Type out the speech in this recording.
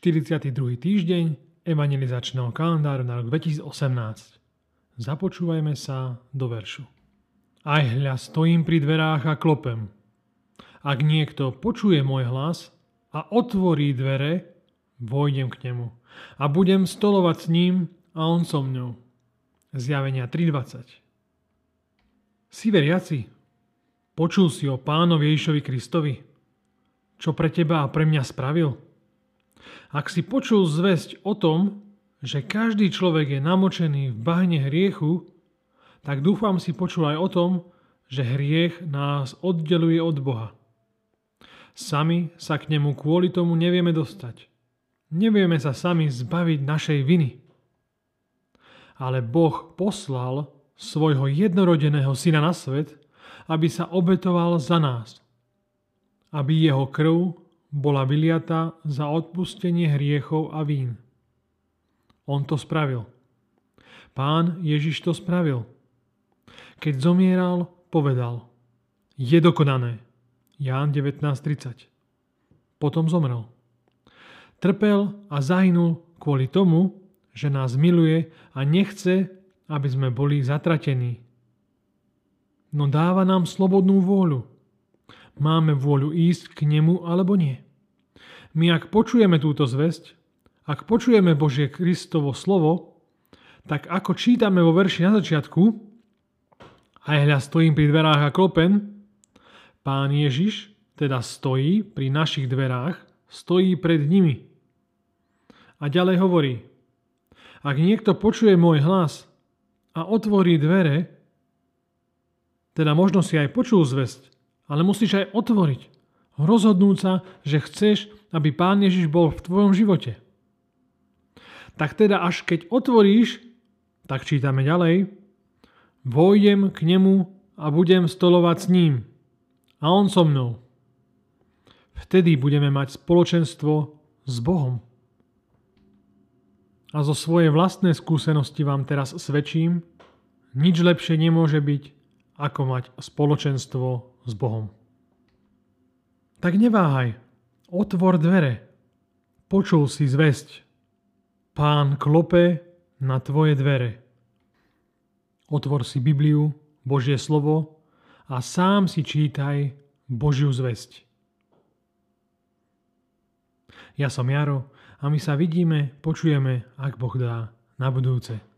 42. týždeň evangelizačného kalendáru na rok 2018. Započúvajme sa do veršu. Aj hľa stojím pri dverách a klopem. Ak niekto počuje môj hlas a otvorí dvere, vojdem k nemu a budem stolovať s ním a on so mňou. Zjavenia 3.20 Si veriaci? Počul si o pánovi Ježišovi Kristovi? Čo pre teba a pre mňa spravil? Ak si počul zväzť o tom, že každý človek je namočený v bahne hriechu, tak dúfam si počul aj o tom, že hriech nás oddeluje od Boha. Sami sa k nemu kvôli tomu nevieme dostať. Nevieme sa sami zbaviť našej viny. Ale Boh poslal svojho jednorodeného syna na svet, aby sa obetoval za nás. Aby jeho krv bola vyliata za odpustenie hriechov a vín. On to spravil. Pán Ježiš to spravil. Keď zomieral, povedal, je dokonané. Ján 19.30. Potom zomrel. Trpel a zahynul kvôli tomu, že nás miluje a nechce, aby sme boli zatratení. No dáva nám slobodnú vôľu máme vôľu ísť k nemu alebo nie. My ak počujeme túto zväzť, ak počujeme Božie Kristovo slovo, tak ako čítame vo verši na začiatku, aj hľa stojím pri dverách a klopen, pán Ježiš teda stojí pri našich dverách, stojí pred nimi. A ďalej hovorí, ak niekto počuje môj hlas a otvorí dvere, teda možno si aj počul zväzť, ale musíš aj otvoriť. Rozhodnúť sa, že chceš, aby Pán Ježiš bol v tvojom živote. Tak teda až keď otvoríš, tak čítame ďalej, vojdem k nemu a budem stolovať s ním. A on so mnou. Vtedy budeme mať spoločenstvo s Bohom. A zo svojej vlastnej skúsenosti vám teraz svedčím, nič lepšie nemôže byť, ako mať spoločenstvo s Bohom. Tak neváhaj, otvor dvere. Počul si zväzť. Pán klope na tvoje dvere. Otvor si Bibliu, Božie slovo a sám si čítaj Božiu zväzť. Ja som Jaro a my sa vidíme, počujeme, ak Boh dá, na budúce.